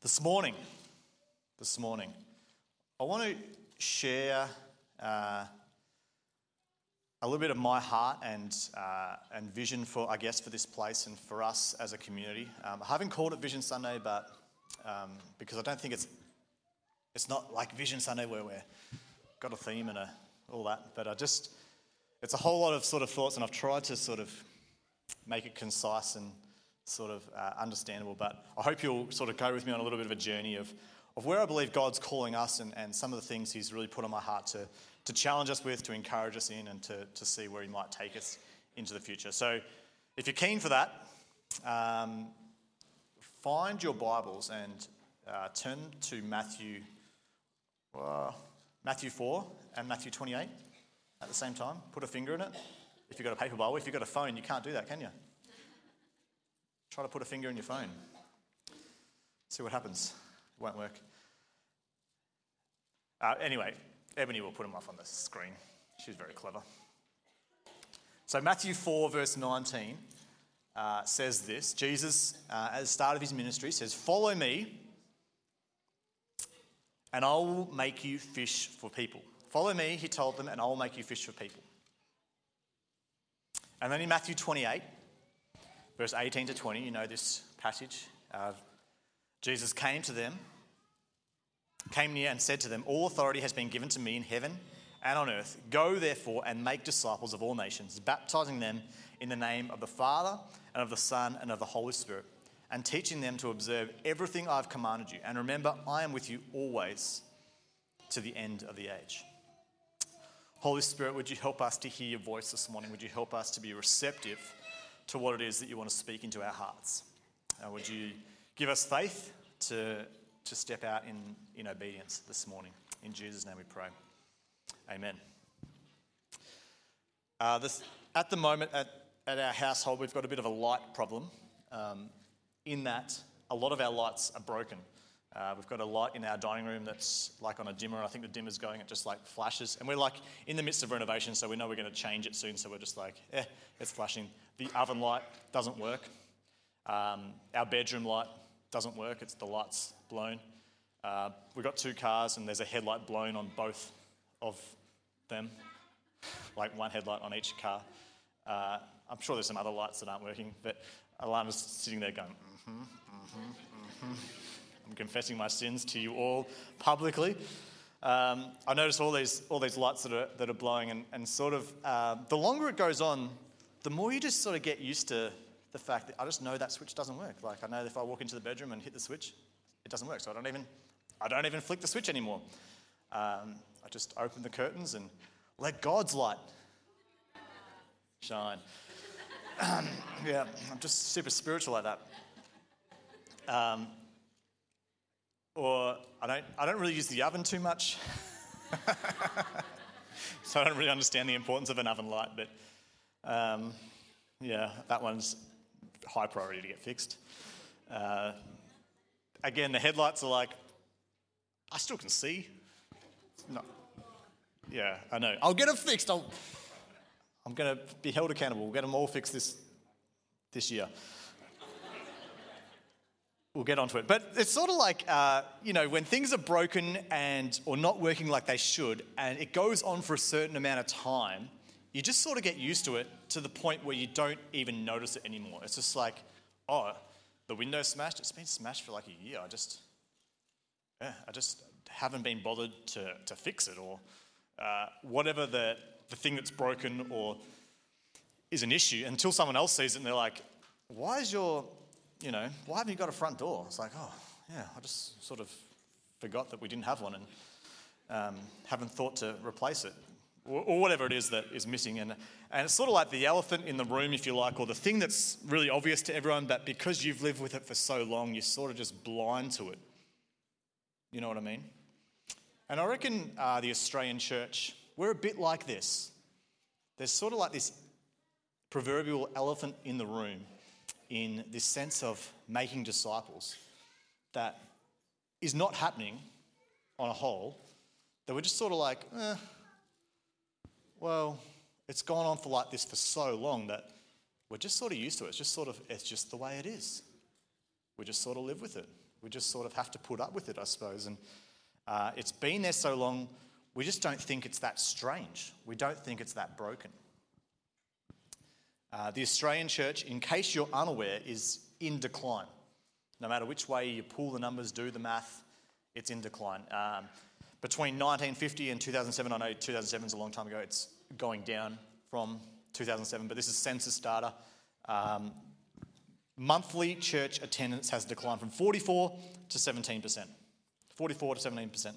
This morning, this morning, I want to share uh, a little bit of my heart and, uh, and vision for, I guess, for this place and for us as a community. Um, I haven't called it Vision Sunday, but um, because I don't think it's, it's not like Vision Sunday where we've got a theme and a, all that, but I just, it's a whole lot of sort of thoughts, and I've tried to sort of make it concise and sort of uh, understandable. But I hope you'll sort of go with me on a little bit of a journey of, of where I believe God's calling us and, and some of the things He's really put on my heart to, to challenge us with, to encourage us in, and to, to see where He might take us into the future. So if you're keen for that, um, find your Bibles and uh, turn to Matthew, uh, Matthew 4 and Matthew 28 at the same time. Put a finger in it. If you've got a paper Bible, if you've got a phone, you can't do that, can you? Try to put a finger in your phone. See what happens. It won't work. Uh, anyway, Ebony will put them up on the screen. She's very clever. So, Matthew 4, verse 19 uh, says this Jesus, uh, at the start of his ministry, says, Follow me, and I will make you fish for people. Follow me, he told them, and I will make you fish for people. And then in Matthew 28, verse 18 to 20, you know this passage. Uh, Jesus came to them, came near and said to them, All authority has been given to me in heaven and on earth. Go therefore and make disciples of all nations, baptizing them in the name of the Father and of the Son and of the Holy Spirit, and teaching them to observe everything I've commanded you. And remember, I am with you always to the end of the age. Holy Spirit, would you help us to hear your voice this morning? Would you help us to be receptive? To what it is that you want to speak into our hearts. Uh, would you give us faith to, to step out in, in obedience this morning? In Jesus' name we pray. Amen. Uh, this, at the moment, at, at our household, we've got a bit of a light problem um, in that a lot of our lights are broken. Uh, we've got a light in our dining room that's like on a dimmer. I think the dimmer's going, it just like flashes. And we're like in the midst of renovation, so we know we're going to change it soon. So we're just like, eh, it's flashing. The oven light doesn't work. Um, our bedroom light doesn't work, it's the light's blown. Uh, we've got two cars, and there's a headlight blown on both of them, like one headlight on each car. Uh, I'm sure there's some other lights that aren't working, but Alana's sitting there going, mm-hmm, mm-hmm, mm-hmm. I'm confessing my sins to you all publicly. Um, I notice all these, all these lights that are, that are blowing, and, and sort of uh, the longer it goes on, the more you just sort of get used to the fact that I just know that switch doesn't work. Like I know if I walk into the bedroom and hit the switch, it doesn't work. So I don't even, I don't even flick the switch anymore. Um, I just open the curtains and let God's light shine. Um, yeah, I'm just super spiritual like that. Um, or I don't, I don't really use the oven too much. so I don't really understand the importance of an oven light, but um, yeah, that one's high priority to get fixed. Uh, again, the headlights are like, I still can see. No. Yeah, I know. I'll get it fixed. I'll, I'm going to be held accountable. We'll get them all fixed this, this year we'll get onto it. But it's sort of like, uh, you know, when things are broken and or not working like they should, and it goes on for a certain amount of time, you just sort of get used to it to the point where you don't even notice it anymore. It's just like, oh, the window smashed. It's been smashed for like a year. I just, yeah, I just haven't been bothered to, to fix it or uh, whatever the, the thing that's broken or is an issue until someone else sees it and they're like, why is your you know, why haven't you got a front door? It's like, oh, yeah, I just sort of forgot that we didn't have one and um, haven't thought to replace it. Or, whatever it is that is missing. And, and it's sort of like the elephant in the room, if you like, or the thing that's really obvious to everyone, but because you've lived with it for so long, you're sort of just blind to it. You know what I mean? And I reckon uh, the Australian church, we're a bit like this. There's sort of like this proverbial elephant in the room in this sense of making disciples that is not happening on a whole, that we're just sort of like, eh, well, it's gone on for like this for so long that we're just sort of used to it. It's just sort of, it's just the way it is. We just sort of live with it. We just sort of have to put up with it, I suppose. And uh, it's been there so long, we just don't think it's that strange. We don't think it's that broken. Uh, the Australian church, in case you're unaware, is in decline. No matter which way you pull the numbers, do the math, it's in decline. Um, between 1950 and 2007, I know 2007 is a long time ago, it's going down from 2007, but this is census data. Um, monthly church attendance has declined from 44 to 17%. 44 to 17%.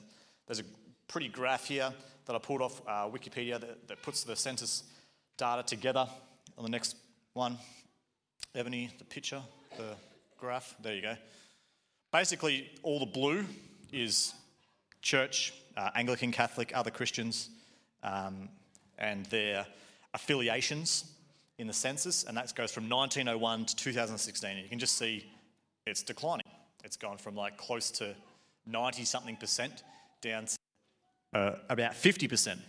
There's a pretty graph here that I pulled off uh, Wikipedia that, that puts the census data together. On the next one, Ebony, the picture, the graph, there you go. Basically, all the blue is church, uh, Anglican, Catholic, other Christians, um, and their affiliations in the census, and that goes from 1901 to 2016. And you can just see it's declining. It's gone from like close to 90 something percent down to uh, about 50 percent.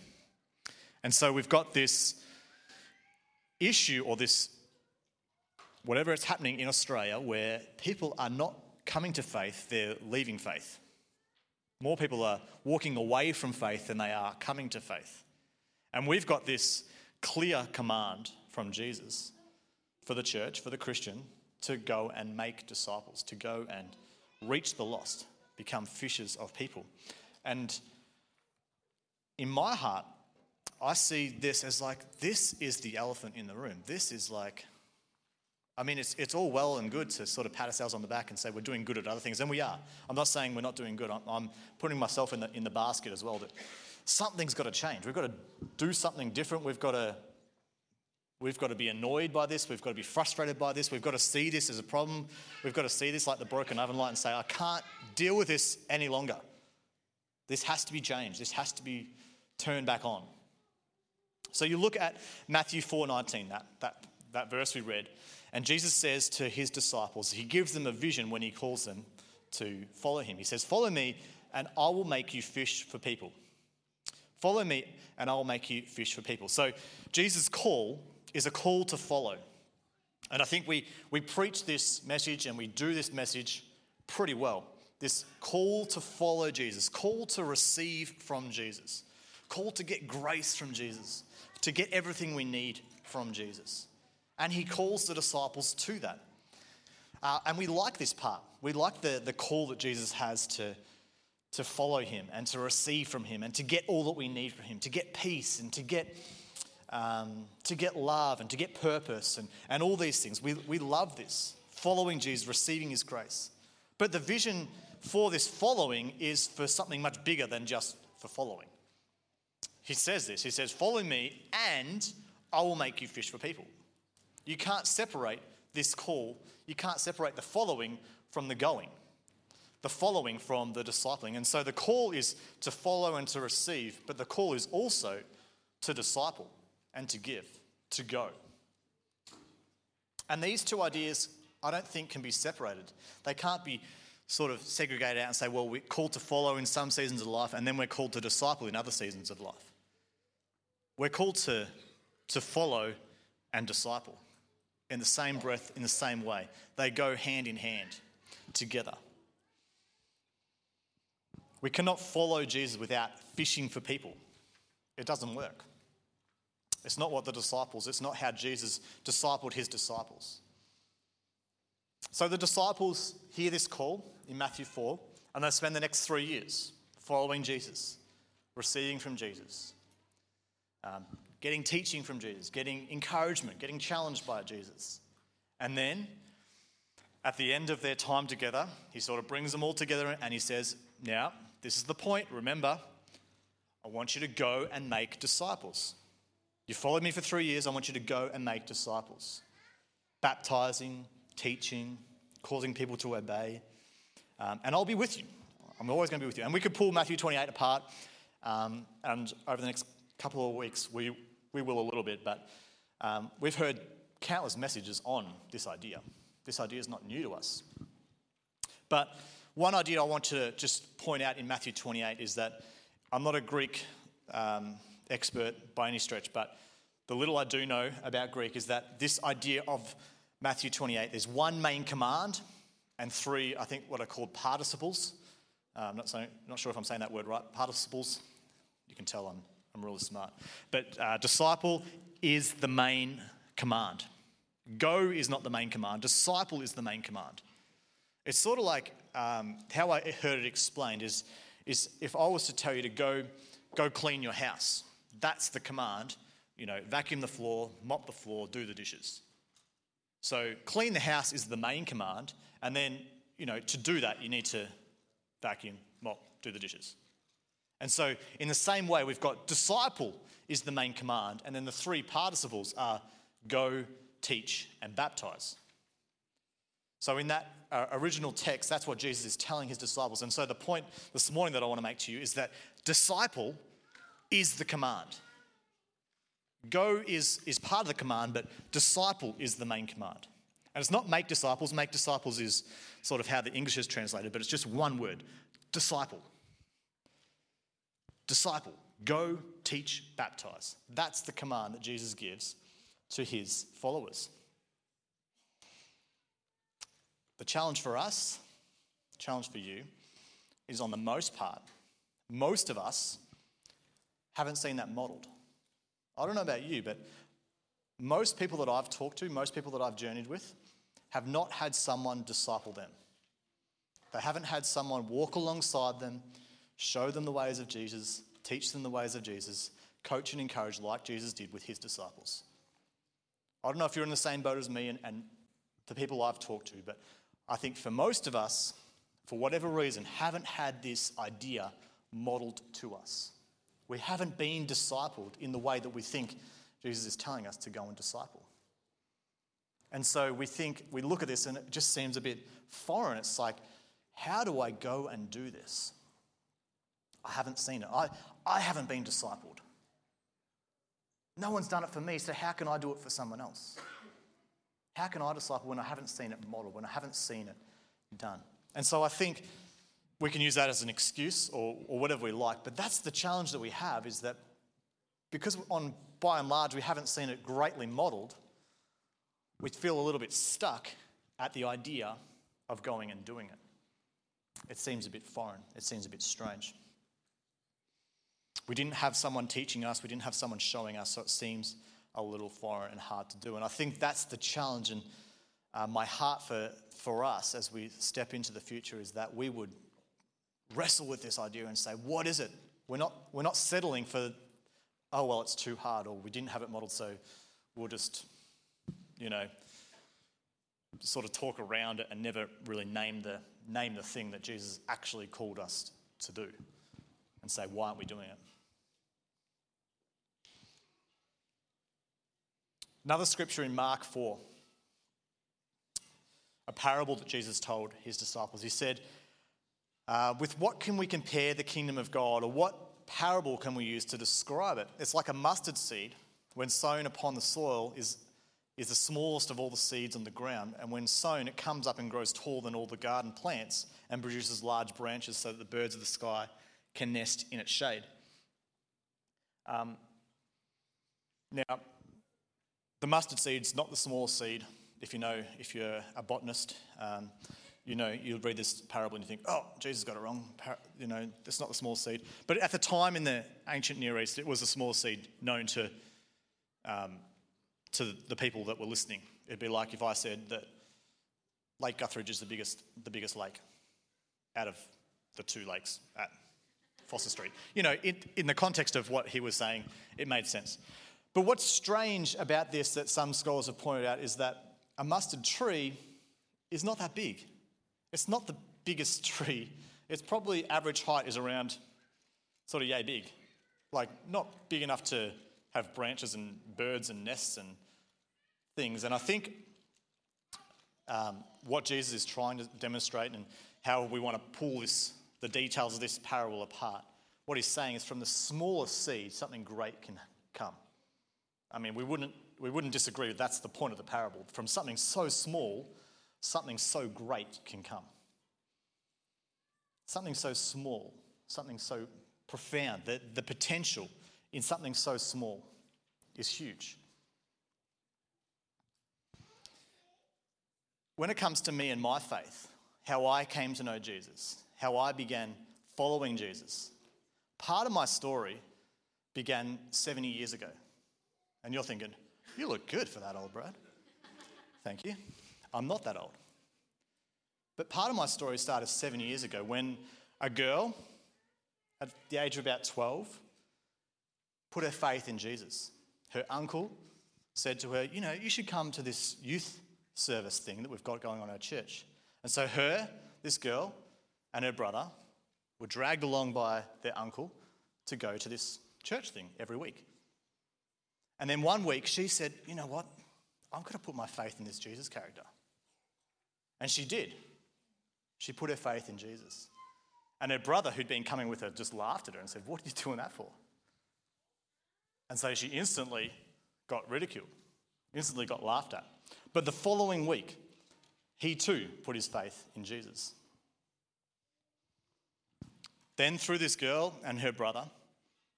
And so we've got this issue or this whatever it's happening in Australia where people are not coming to faith, they're leaving faith. More people are walking away from faith than they are coming to faith. And we've got this clear command from Jesus for the church, for the Christian, to go and make disciples, to go and reach the lost, become fishers of people. And in my heart, I see this as like, this is the elephant in the room. This is like I mean, it's, it's all well and good to sort of pat ourselves on the back and say we're doing good at other things, and we are. I'm not saying we're not doing good. I'm, I'm putting myself in the, in the basket as well that something's got to change. We've got to do something different. We've got to, we've got to be annoyed by this. We've got to be frustrated by this. We've got to see this as a problem. We've got to see this like the broken oven light and say, I can't deal with this any longer. This has to be changed. This has to be turned back on. So you look at Matthew 4:19, that, that, that verse we read. And Jesus says to his disciples, he gives them a vision when he calls them to follow him. He says, Follow me, and I will make you fish for people. Follow me, and I will make you fish for people. So, Jesus' call is a call to follow. And I think we, we preach this message and we do this message pretty well. This call to follow Jesus, call to receive from Jesus, call to get grace from Jesus, to get everything we need from Jesus. And he calls the disciples to that. Uh, and we like this part. We like the, the call that Jesus has to, to follow him and to receive from him and to get all that we need from him, to get peace and to get, um, to get love and to get purpose and, and all these things. We, we love this, following Jesus, receiving his grace. But the vision for this following is for something much bigger than just for following. He says this He says, Follow me, and I will make you fish for people. You can't separate this call, you can't separate the following from the going, the following from the discipling. And so the call is to follow and to receive, but the call is also to disciple and to give, to go. And these two ideas, I don't think, can be separated. They can't be sort of segregated out and say, well, we're called to follow in some seasons of life, and then we're called to disciple in other seasons of life. We're called to, to follow and disciple in the same breath, in the same way. They go hand in hand together. We cannot follow Jesus without fishing for people. It doesn't work. It's not what the disciples, it's not how Jesus discipled his disciples. So the disciples hear this call in Matthew 4, and they spend the next three years following Jesus, receiving from Jesus, um, getting teaching from Jesus, getting encouragement, getting challenged by Jesus. And then at the end of their time together, he sort of brings them all together and he says, Now, this is the point. Remember, I want you to go and make disciples. You followed me for three years. I want you to go and make disciples. Baptizing, teaching, causing people to obey. Um, and I'll be with you. I'm always going to be with you. And we could pull Matthew 28 apart. Um, and over the next couple of weeks, we we will a little bit, but um, we've heard countless messages on this idea. This idea is not new to us. But one idea I want to just point out in Matthew 28 is that I'm not a Greek um, expert by any stretch, but the little I do know about Greek is that this idea of Matthew 28, there's one main command and three, I think, what are called participles. Uh, I'm not, saying, not sure if I'm saying that word right. Participles. You can tell I'm, I'm really smart. But uh, disciple is the main command. Go is not the main command. Disciple is the main command. It's sort of like um, how I heard it explained is, is if I was to tell you to go, go clean your house, that's the command. You know, vacuum the floor, mop the floor, do the dishes. So clean the house is the main command, and then you know to do that you need to vacuum, mop, do the dishes. And so in the same way, we've got disciple is the main command, and then the three participles are go, teach, and baptize. So, in that uh, original text, that's what Jesus is telling his disciples. And so, the point this morning that I want to make to you is that disciple is the command. Go is, is part of the command, but disciple is the main command. And it's not make disciples. Make disciples is sort of how the English is translated, but it's just one word disciple. Disciple. Go, teach, baptize. That's the command that Jesus gives to his followers. The challenge for us, challenge for you, is on the most part, most of us haven't seen that modeled. I don't know about you, but most people that I've talked to, most people that I've journeyed with, have not had someone disciple them. They haven't had someone walk alongside them, show them the ways of Jesus, teach them the ways of Jesus, coach and encourage like Jesus did with his disciples. I don't know if you're in the same boat as me and, and the people I've talked to, but I think for most of us, for whatever reason, haven't had this idea modeled to us. We haven't been discipled in the way that we think Jesus is telling us to go and disciple. And so we think, we look at this and it just seems a bit foreign. It's like, how do I go and do this? I haven't seen it. I, I haven't been discipled. No one's done it for me, so how can I do it for someone else? How can I disciple when I haven't seen it modeled, when I haven't seen it done? And so I think we can use that as an excuse or, or whatever we like, but that's the challenge that we have is that because on by and large we haven't seen it greatly modeled, we feel a little bit stuck at the idea of going and doing it. It seems a bit foreign, it seems a bit strange. We didn't have someone teaching us, we didn't have someone showing us, so it seems a little foreign and hard to do. And I think that's the challenge. And uh, my heart for, for us as we step into the future is that we would wrestle with this idea and say, what is it? We're not, we're not settling for, oh, well, it's too hard, or we didn't have it modeled, so we'll just, you know, sort of talk around it and never really name the, name the thing that Jesus actually called us to do and say, why aren't we doing it? Another scripture in Mark 4, a parable that Jesus told his disciples. He said, uh, With what can we compare the kingdom of God, or what parable can we use to describe it? It's like a mustard seed, when sown upon the soil, is, is the smallest of all the seeds on the ground. And when sown, it comes up and grows taller than all the garden plants and produces large branches so that the birds of the sky can nest in its shade. Um, now, the mustard seed's not the smallest seed. If you know, if you're a botanist, um, you know, you'll read this parable and you think, oh, Jesus got it wrong. You know, it's not the small seed. But at the time in the ancient Near East, it was the small seed known to, um, to the people that were listening. It'd be like if I said that Lake Guthridge is the biggest, the biggest lake out of the two lakes at Foster Street. You know, it, in the context of what he was saying, it made sense. But what's strange about this that some scholars have pointed out is that a mustard tree is not that big. It's not the biggest tree. It's probably average height is around sort of yay big. Like not big enough to have branches and birds and nests and things. And I think um, what Jesus is trying to demonstrate and how we want to pull this, the details of this parable apart, what he's saying is from the smallest seed, something great can come. I mean, we wouldn't, we wouldn't disagree that's the point of the parable. From something so small, something so great can come. Something so small, something so profound, the, the potential in something so small is huge. When it comes to me and my faith, how I came to know Jesus, how I began following Jesus. Part of my story began 70 years ago. And you're thinking, you look good for that old, Brad. Thank you. I'm not that old. But part of my story started seven years ago when a girl at the age of about 12 put her faith in Jesus. Her uncle said to her, You know, you should come to this youth service thing that we've got going on at our church. And so, her, this girl, and her brother were dragged along by their uncle to go to this church thing every week. And then one week she said, You know what? I'm going to put my faith in this Jesus character. And she did. She put her faith in Jesus. And her brother, who'd been coming with her, just laughed at her and said, What are you doing that for? And so she instantly got ridiculed, instantly got laughed at. But the following week, he too put his faith in Jesus. Then, through this girl and her brother,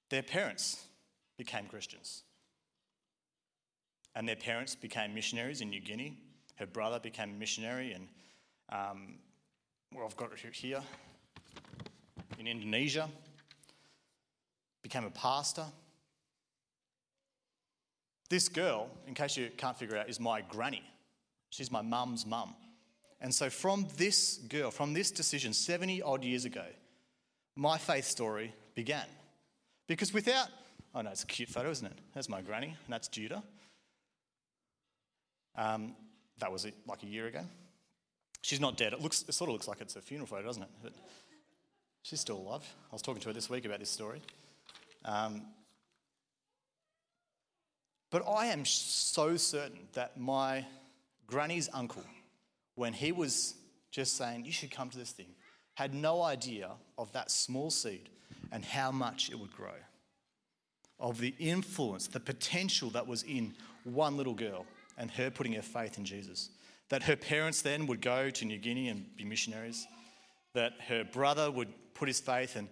their parents became Christians. And their parents became missionaries in New Guinea. Her brother became a missionary, and um, well, I've got it here in Indonesia, became a pastor. This girl, in case you can't figure out, is my granny. She's my mum's mum. And so, from this girl, from this decision 70 odd years ago, my faith story began. Because without, oh no, it's a cute photo, isn't it? There's my granny, and that's Judah. Um, that was like a year ago. She's not dead. It looks, it sort of looks like it's a funeral photo, doesn't it? But she's still alive. I was talking to her this week about this story. Um, but I am so certain that my granny's uncle, when he was just saying, You should come to this thing, had no idea of that small seed and how much it would grow, of the influence, the potential that was in one little girl and her putting her faith in Jesus. That her parents then would go to New Guinea and be missionaries, that her brother would put his faith and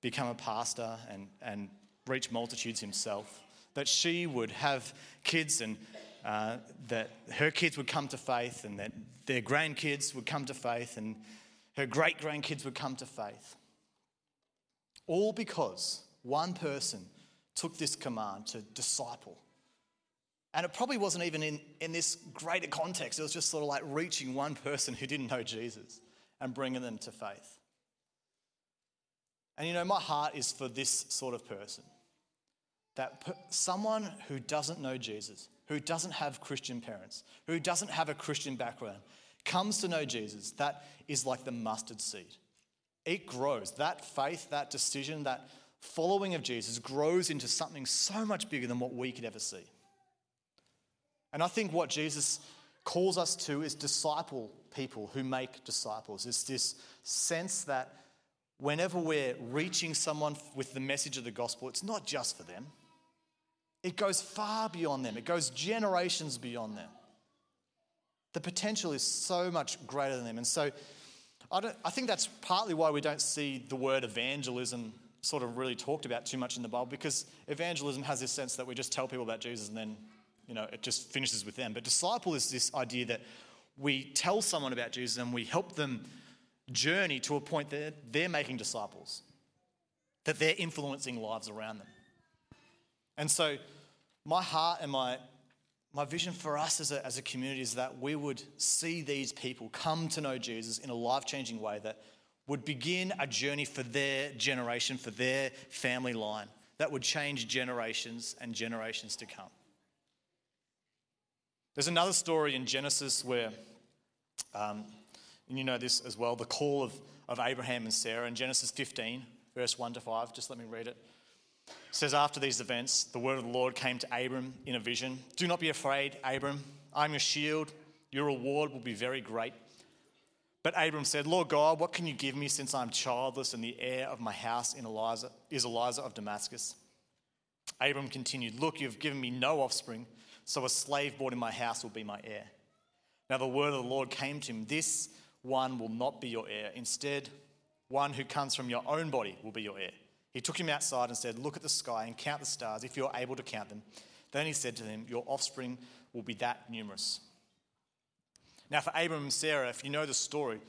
become a pastor and, and reach multitudes himself, that she would have kids and uh, that her kids would come to faith and that their grandkids would come to faith and her great grandkids would come to faith. All because one person took this command to disciple. And it probably wasn't even in, in this greater context. It was just sort of like reaching one person who didn't know Jesus and bringing them to faith. And you know, my heart is for this sort of person that per- someone who doesn't know Jesus, who doesn't have Christian parents, who doesn't have a Christian background, comes to know Jesus, that is like the mustard seed. It grows. That faith, that decision, that following of Jesus grows into something so much bigger than what we could ever see. And I think what Jesus calls us to is disciple people who make disciples. It's this sense that whenever we're reaching someone with the message of the gospel, it's not just for them, it goes far beyond them, it goes generations beyond them. The potential is so much greater than them. And so I, I, think that's partly why we don't see the word evangelism sort of really talked about too much in the Bible because evangelism has this sense that we just tell people about Jesus and then, you know, it just finishes with them. But disciple is this idea that we tell someone about Jesus and we help them journey to a point that they're making disciples, that they're influencing lives around them. And so, my heart and my my vision for us as a, as a community is that we would see these people come to know Jesus in a life changing way that would begin a journey for their generation, for their family line, that would change generations and generations to come. There's another story in Genesis where, um, and you know this as well, the call of, of Abraham and Sarah in Genesis 15, verse 1 to 5. Just let me read it. It says, After these events, the word of the Lord came to Abram in a vision Do not be afraid, Abram. I'm your shield. Your reward will be very great. But Abram said, Lord God, what can you give me since I'm childless and the heir of my house Eliezer, is Eliezer of Damascus? Abram continued, Look, you've given me no offspring, so a slave born in my house will be my heir. Now the word of the Lord came to him This one will not be your heir. Instead, one who comes from your own body will be your heir. He took him outside and said, Look at the sky and count the stars if you're able to count them. Then he said to him, Your offspring will be that numerous. Now, for Abram and Sarah, if you know the story,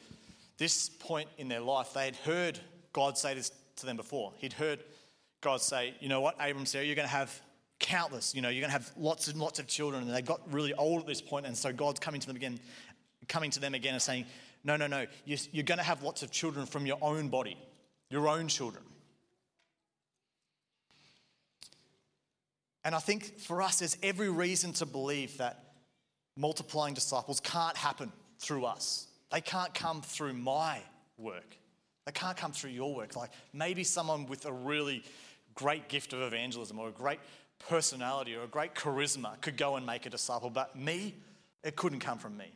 this point in their life, they had heard God say this to them before. He'd heard God say, you know what, Abram, Sarah, you're going to have countless, you know, you're going to have lots and lots of children. And they got really old at this point, and so God's coming to them again, coming to them again and saying, no, no, no, you're going to have lots of children from your own body, your own children. And I think for us, there's every reason to believe that multiplying disciples can't happen through us. They can't come through my work. They can't come through your work. Like maybe someone with a really great gift of evangelism or a great personality or a great charisma could go and make a disciple, but me, it couldn't come from me.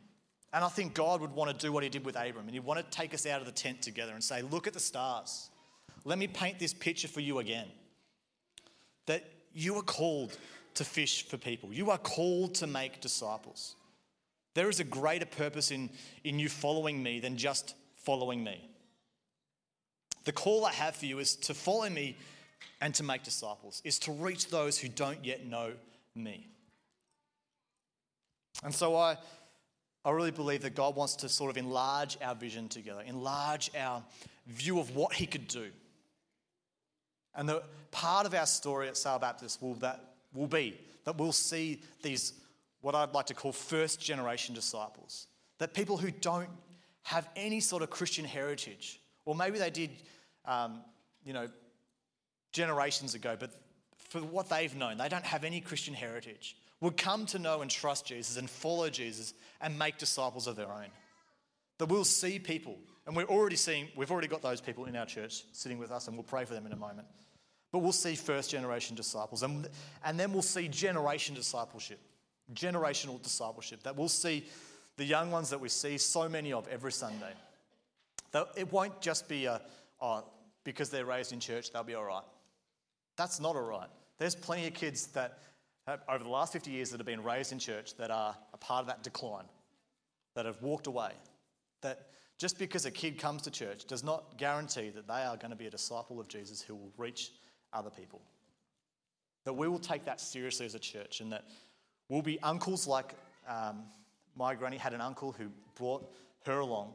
And I think God would want to do what he did with Abram, and he'd want to take us out of the tent together and say, Look at the stars. Let me paint this picture for you again. That you are called to fish for people, you are called to make disciples. There is a greater purpose in, in you following me than just following me. The call I have for you is to follow me and to make disciples, is to reach those who don't yet know me. And so I, I really believe that God wants to sort of enlarge our vision together, enlarge our view of what He could do. And the part of our story at Sale Baptist will, that, will be that we'll see these, what I'd like to call first generation disciples. That people who don't have any sort of Christian heritage, or maybe they did, um, you know, generations ago, but for what they've known, they don't have any Christian heritage, would come to know and trust Jesus and follow Jesus and make disciples of their own. That we'll see people, and we're already seeing, we've already got those people in our church sitting with us, and we'll pray for them in a moment. But we'll see first generation disciples, and, and then we'll see generation discipleship, generational discipleship, that we'll see the young ones that we see so many of every Sunday. That it won't just be a, oh, because they're raised in church, they'll be all right. That's not all right. There's plenty of kids that have, over the last 50 years that have been raised in church that are a part of that decline, that have walked away. That just because a kid comes to church does not guarantee that they are going to be a disciple of Jesus who will reach other people. That we will take that seriously as a church and that we'll be uncles like um, my granny had an uncle who brought her along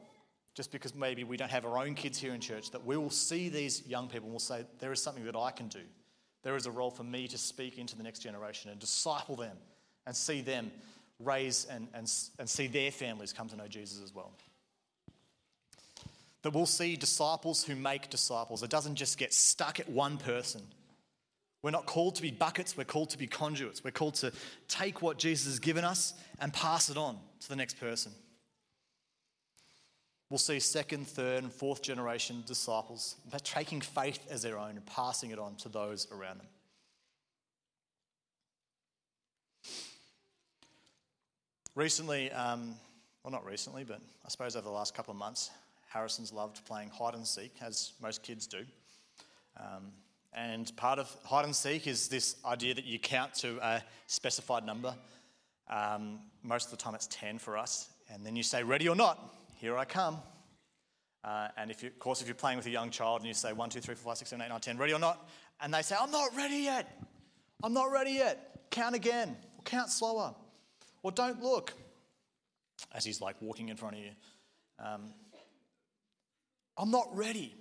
just because maybe we don't have our own kids here in church, that we will see these young people and we'll say, there is something that I can do there is a role for me to speak into the next generation and disciple them and see them raise and, and, and see their families come to know Jesus as well. That we'll see disciples who make disciples. It doesn't just get stuck at one person. We're not called to be buckets, we're called to be conduits. We're called to take what Jesus has given us and pass it on to the next person. We'll see second, third, and fourth generation disciples taking faith as their own and passing it on to those around them. Recently, um, well, not recently, but I suppose over the last couple of months, Harrison's loved playing hide and seek, as most kids do. Um, and part of hide and seek is this idea that you count to a specified number. Um, most of the time, it's 10 for us. And then you say, ready or not here I come. Uh, and if you, of course, if you're playing with a young child and you say 1, 2, 3, 4, 5, 6, 7, 8, 9, 10, ready or not? And they say, I'm not ready yet. I'm not ready yet. Count again. Or count slower. Or don't look. As he's like walking in front of you. Um, I'm not ready.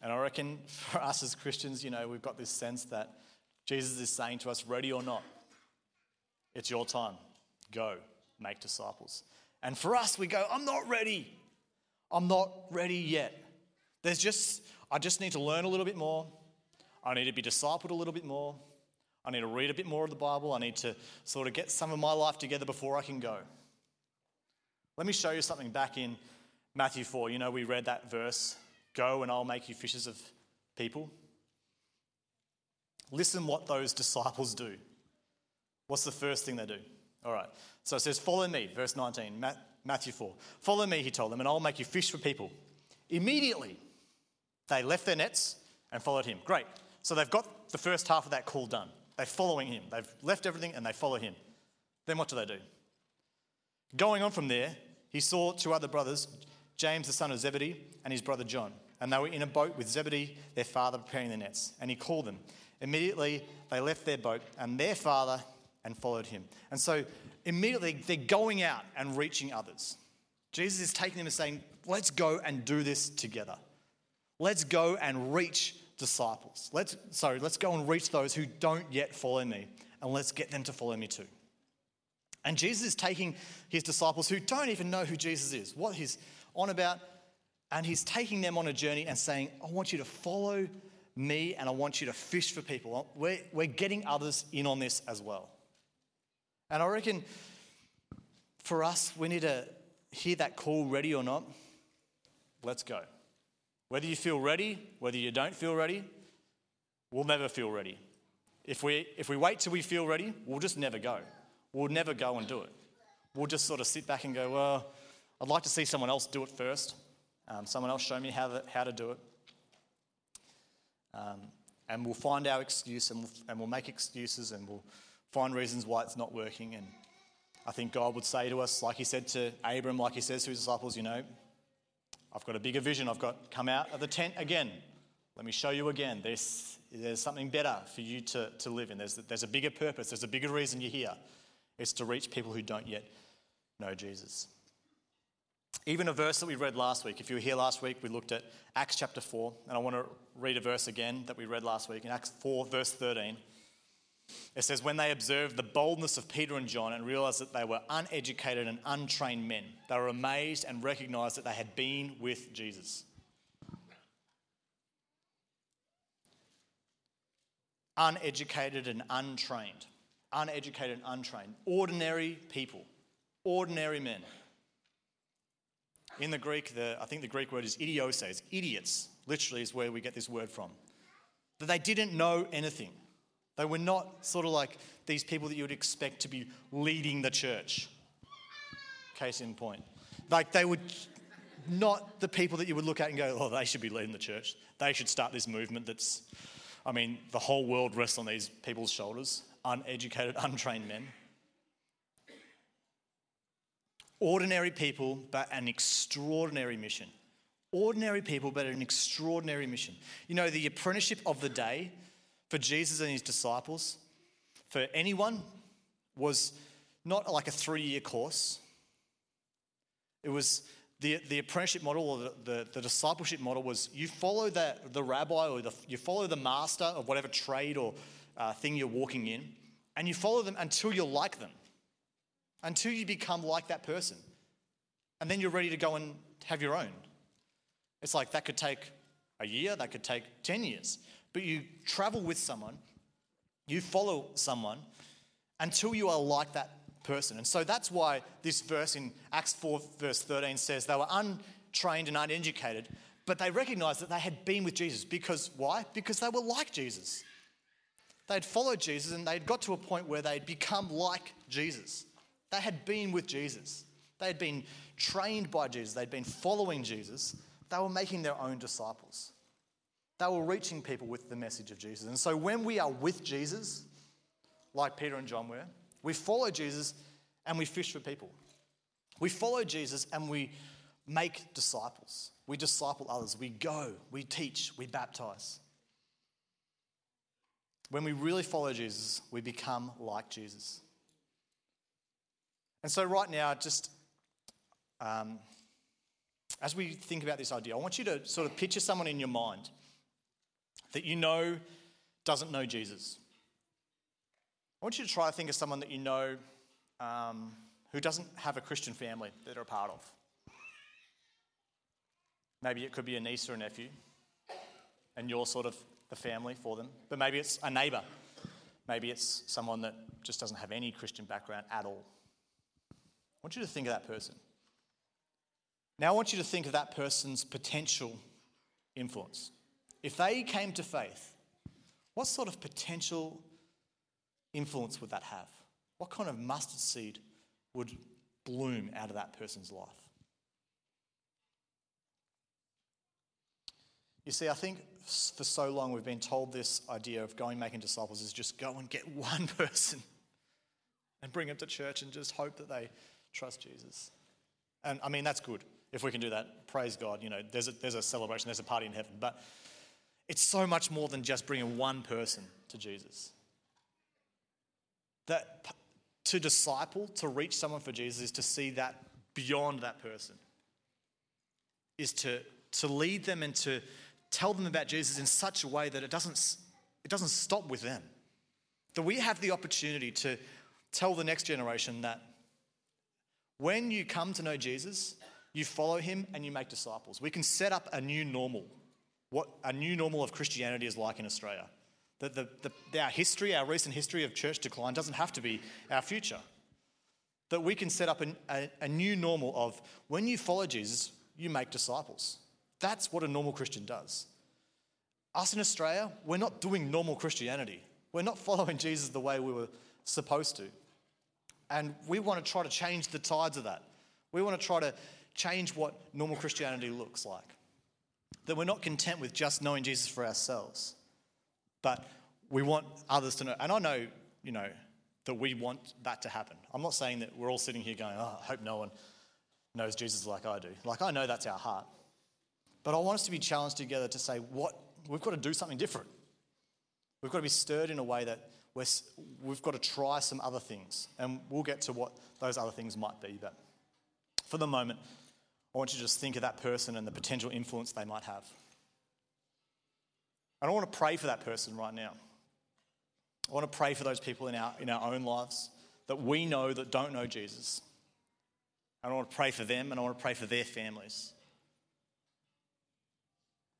And I reckon for us as Christians, you know, we've got this sense that Jesus is saying to us, ready or not, it's your time. Go, make disciples. And for us, we go, I'm not ready. I'm not ready yet. There's just, I just need to learn a little bit more. I need to be discipled a little bit more. I need to read a bit more of the Bible. I need to sort of get some of my life together before I can go. Let me show you something back in Matthew 4. You know, we read that verse Go and I'll make you fishers of people. Listen what those disciples do. What's the first thing they do? All right. So it says, Follow me, verse 19, Matthew 4. Follow me, he told them, and I'll make you fish for people. Immediately, they left their nets and followed him. Great. So they've got the first half of that call done. They're following him. They've left everything and they follow him. Then what do they do? Going on from there, he saw two other brothers, James the son of Zebedee and his brother John. And they were in a boat with Zebedee, their father, preparing their nets. And he called them. Immediately, they left their boat and their father and followed him. And so immediately they're going out and reaching others. Jesus is taking them and saying, let's go and do this together. Let's go and reach disciples. Let's, sorry, let's go and reach those who don't yet follow me, and let's get them to follow me too. And Jesus is taking his disciples who don't even know who Jesus is, what he's on about, and he's taking them on a journey and saying, I want you to follow me and I want you to fish for people. We're, we're getting others in on this as well. And I reckon for us, we need to hear that call, ready or not. Let's go. Whether you feel ready, whether you don't feel ready, we'll never feel ready. If we, if we wait till we feel ready, we'll just never go. We'll never go and do it. We'll just sort of sit back and go, well, I'd like to see someone else do it first. Um, someone else show me how, the, how to do it. Um, and we'll find our excuse and we'll, and we'll make excuses and we'll find reasons why it's not working. And I think God would say to us, like He said to Abram, like He says to His disciples, you know, I've got a bigger vision. I've got come out of the tent again. Let me show you again. There's, there's something better for you to, to live in. There's, there's a bigger purpose. There's a bigger reason you're here. It's to reach people who don't yet know Jesus. Even a verse that we read last week. If you were here last week, we looked at Acts chapter 4, and I want to read a verse again that we read last week in Acts 4, verse 13. It says, When they observed the boldness of Peter and John and realized that they were uneducated and untrained men, they were amazed and recognized that they had been with Jesus. Uneducated and untrained. Uneducated and untrained. Ordinary people. Ordinary men. In the Greek, the, I think the Greek word is idioses, idiots, literally is where we get this word from. That they didn't know anything. They were not sort of like these people that you would expect to be leading the church. Case in point. Like they would not the people that you would look at and go, oh, they should be leading the church. They should start this movement that's, I mean, the whole world rests on these people's shoulders. Uneducated, untrained men. Ordinary people, but an extraordinary mission. Ordinary people, but an extraordinary mission. You know, the apprenticeship of the day for Jesus and his disciples, for anyone, was not like a three year course. It was the, the apprenticeship model or the, the, the, discipleship model was you follow the, the rabbi or the, you follow the master of whatever trade or uh, thing you're walking in, and you follow them until you're like them until you become like that person. And then you're ready to go and have your own. It's like that could take a year, that could take 10 years. But you travel with someone, you follow someone until you are like that person. And so that's why this verse in Acts 4, verse 13 says they were untrained and uneducated, but they recognized that they had been with Jesus. Because why? Because they were like Jesus. They'd followed Jesus and they'd got to a point where they'd become like Jesus. They had been with Jesus, they had been trained by Jesus, they'd been following Jesus. They were making their own disciples. They were reaching people with the message of Jesus. And so when we are with Jesus, like Peter and John were, we follow Jesus and we fish for people. We follow Jesus and we make disciples. We disciple others. We go, we teach, we baptize. When we really follow Jesus, we become like Jesus. And so, right now, just um, as we think about this idea, I want you to sort of picture someone in your mind that you know doesn't know Jesus. I want you to try to think of someone that you know um, who doesn't have a Christian family that they're a part of. Maybe it could be a niece or a nephew, and you're sort of the family for them. But maybe it's a neighbour. Maybe it's someone that just doesn't have any Christian background at all I want you to think of that person. Now, I want you to think of that person's potential influence. If they came to faith, what sort of potential influence would that have? What kind of mustard seed would bloom out of that person's life? You see, I think for so long we've been told this idea of going making disciples is just go and get one person and bring them to church and just hope that they Trust Jesus. And I mean, that's good. If we can do that, praise God. You know, there's a, there's a celebration, there's a party in heaven. But it's so much more than just bringing one person to Jesus. That to disciple, to reach someone for Jesus, is to see that beyond that person is to, to lead them and to tell them about Jesus in such a way that it doesn't, it doesn't stop with them. That we have the opportunity to tell the next generation that when you come to know Jesus, you follow him and you make disciples. We can set up a new normal, what a new normal of Christianity is like in Australia. That the, the, our history, our recent history of church decline, doesn't have to be our future. That we can set up a, a, a new normal of when you follow Jesus, you make disciples. That's what a normal Christian does. Us in Australia, we're not doing normal Christianity. We're not following Jesus the way we were supposed to. And we want to try to change the tides of that. We want to try to change what normal Christianity looks like. That we're not content with just knowing Jesus for ourselves, but we want others to know. And I know, you know, that we want that to happen. I'm not saying that we're all sitting here going, oh, I hope no one knows Jesus like I do. Like, I know that's our heart. But I want us to be challenged together to say, what? We've got to do something different. We've got to be stirred in a way that we're, we've got to try some other things. And we'll get to what those other things might be. But for the moment, I want you to just think of that person and the potential influence they might have. I don't want to pray for that person right now. I want to pray for those people in our, in our own lives that we know that don't know Jesus. I want to pray for them and I want to pray for their families.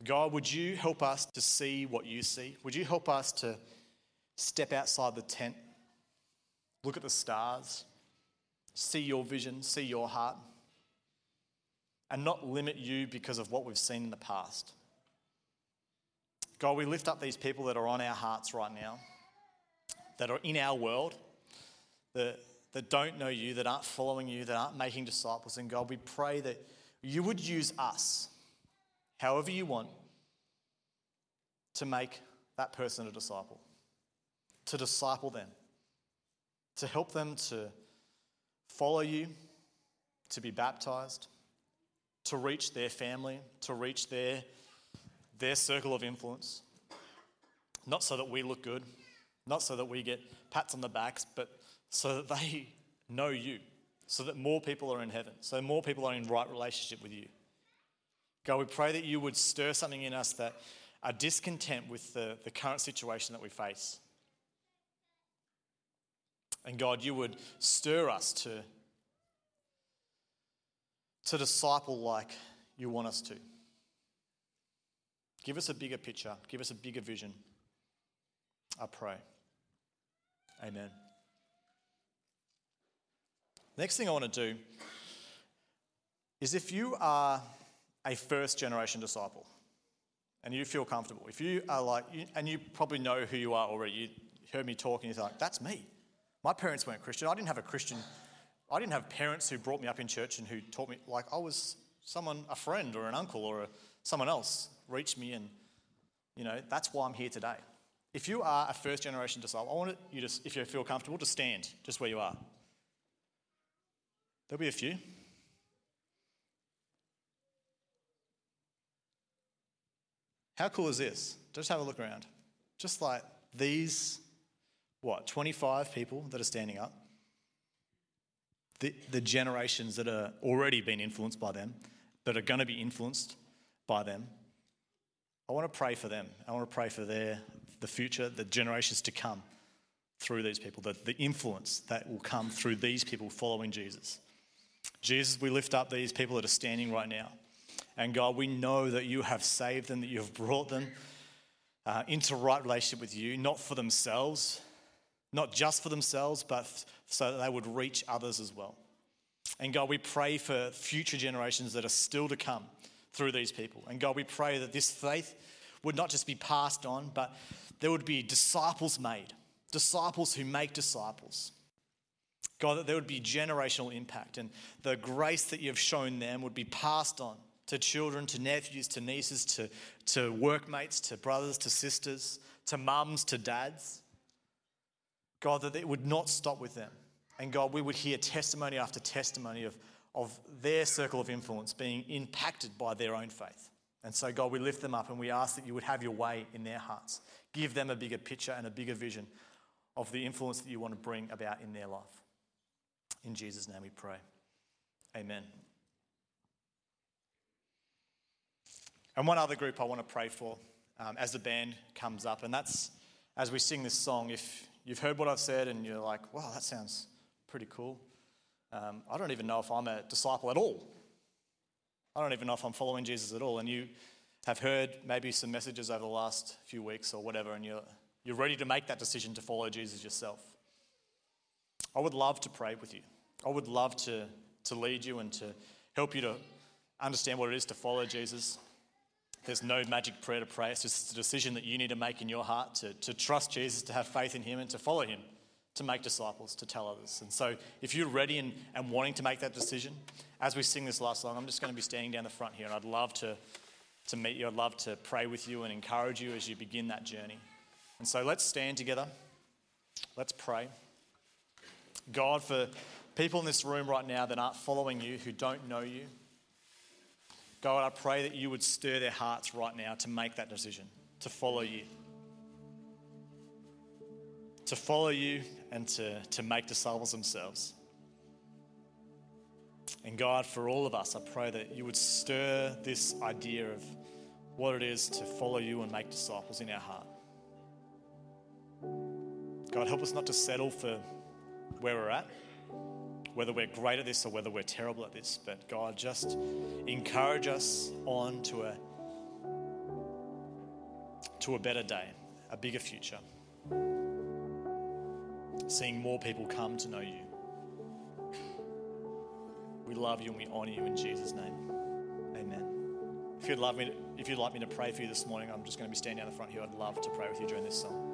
God, would you help us to see what you see? Would you help us to step outside the tent, look at the stars, see your vision, see your heart, and not limit you because of what we've seen in the past? God, we lift up these people that are on our hearts right now, that are in our world, that, that don't know you, that aren't following you, that aren't making disciples. And God, we pray that you would use us however you want, to make that person a disciple, to disciple them, to help them to follow you, to be baptized, to reach their family, to reach their, their circle of influence. Not so that we look good, not so that we get pats on the backs, but so that they know you, so that more people are in heaven, so more people are in right relationship with you. God, we pray that you would stir something in us that are discontent with the, the current situation that we face. And God, you would stir us to, to disciple like you want us to. Give us a bigger picture, give us a bigger vision. I pray. Amen. Next thing I want to do is if you are a first generation disciple and you feel comfortable, if you are like, and you probably know who you are already, you heard me talk and you're like, that's me. My parents weren't Christian. I didn't have a Christian, I didn't have parents who brought me up in church and who taught me, like, I was someone, a friend or an uncle or a, someone else reached me and, you know, that's why I'm here today. If you are a first generation disciple, I want you to, if you feel comfortable, to stand just where you are. There'll be a few. How cool is this? Just have a look around. Just like these, what, 25 people that are standing up, the, the generations that are already been influenced by them, that are going to be influenced by them. I want to pray for them. I want to pray for their the future, the generations to come through these people, the, the influence that will come through these people following Jesus. Jesus, we lift up these people that are standing right now. And God, we know that you have saved them, that you have brought them uh, into right relationship with you, not for themselves, not just for themselves, but so that they would reach others as well. And God, we pray for future generations that are still to come through these people. And God, we pray that this faith would not just be passed on, but there would be disciples made, disciples who make disciples. God, that there would be generational impact and the grace that you have shown them would be passed on to children, to nephews, to nieces, to, to workmates, to brothers, to sisters, to mums, to dads. God, that it would not stop with them. And God, we would hear testimony after testimony of, of their circle of influence being impacted by their own faith. And so, God, we lift them up and we ask that you would have your way in their hearts. Give them a bigger picture and a bigger vision of the influence that you want to bring about in their life. In Jesus' name we pray. Amen. And one other group I want to pray for um, as the band comes up, and that's as we sing this song. If you've heard what I've said and you're like, wow, that sounds pretty cool, um, I don't even know if I'm a disciple at all. I don't even know if I'm following Jesus at all. And you have heard maybe some messages over the last few weeks or whatever, and you're, you're ready to make that decision to follow Jesus yourself. I would love to pray with you. I would love to, to lead you and to help you to understand what it is to follow Jesus. There's no magic prayer to pray. It's just a decision that you need to make in your heart to, to trust Jesus, to have faith in Him, and to follow Him, to make disciples, to tell others. And so, if you're ready and, and wanting to make that decision, as we sing this last song, I'm just going to be standing down the front here, and I'd love to, to meet you. I'd love to pray with you and encourage you as you begin that journey. And so, let's stand together. Let's pray. God, for people in this room right now that aren't following you, who don't know you, God, I pray that you would stir their hearts right now to make that decision, to follow you. To follow you and to, to make disciples themselves. And God, for all of us, I pray that you would stir this idea of what it is to follow you and make disciples in our heart. God, help us not to settle for where we're at whether we're great at this or whether we're terrible at this. But God, just encourage us on to a, to a better day, a bigger future. Seeing more people come to know you. We love you and we honor you in Jesus' name. Amen. If you'd love me to, if you'd like me to pray for you this morning, I'm just going to be standing down the front here. I'd love to pray with you during this song.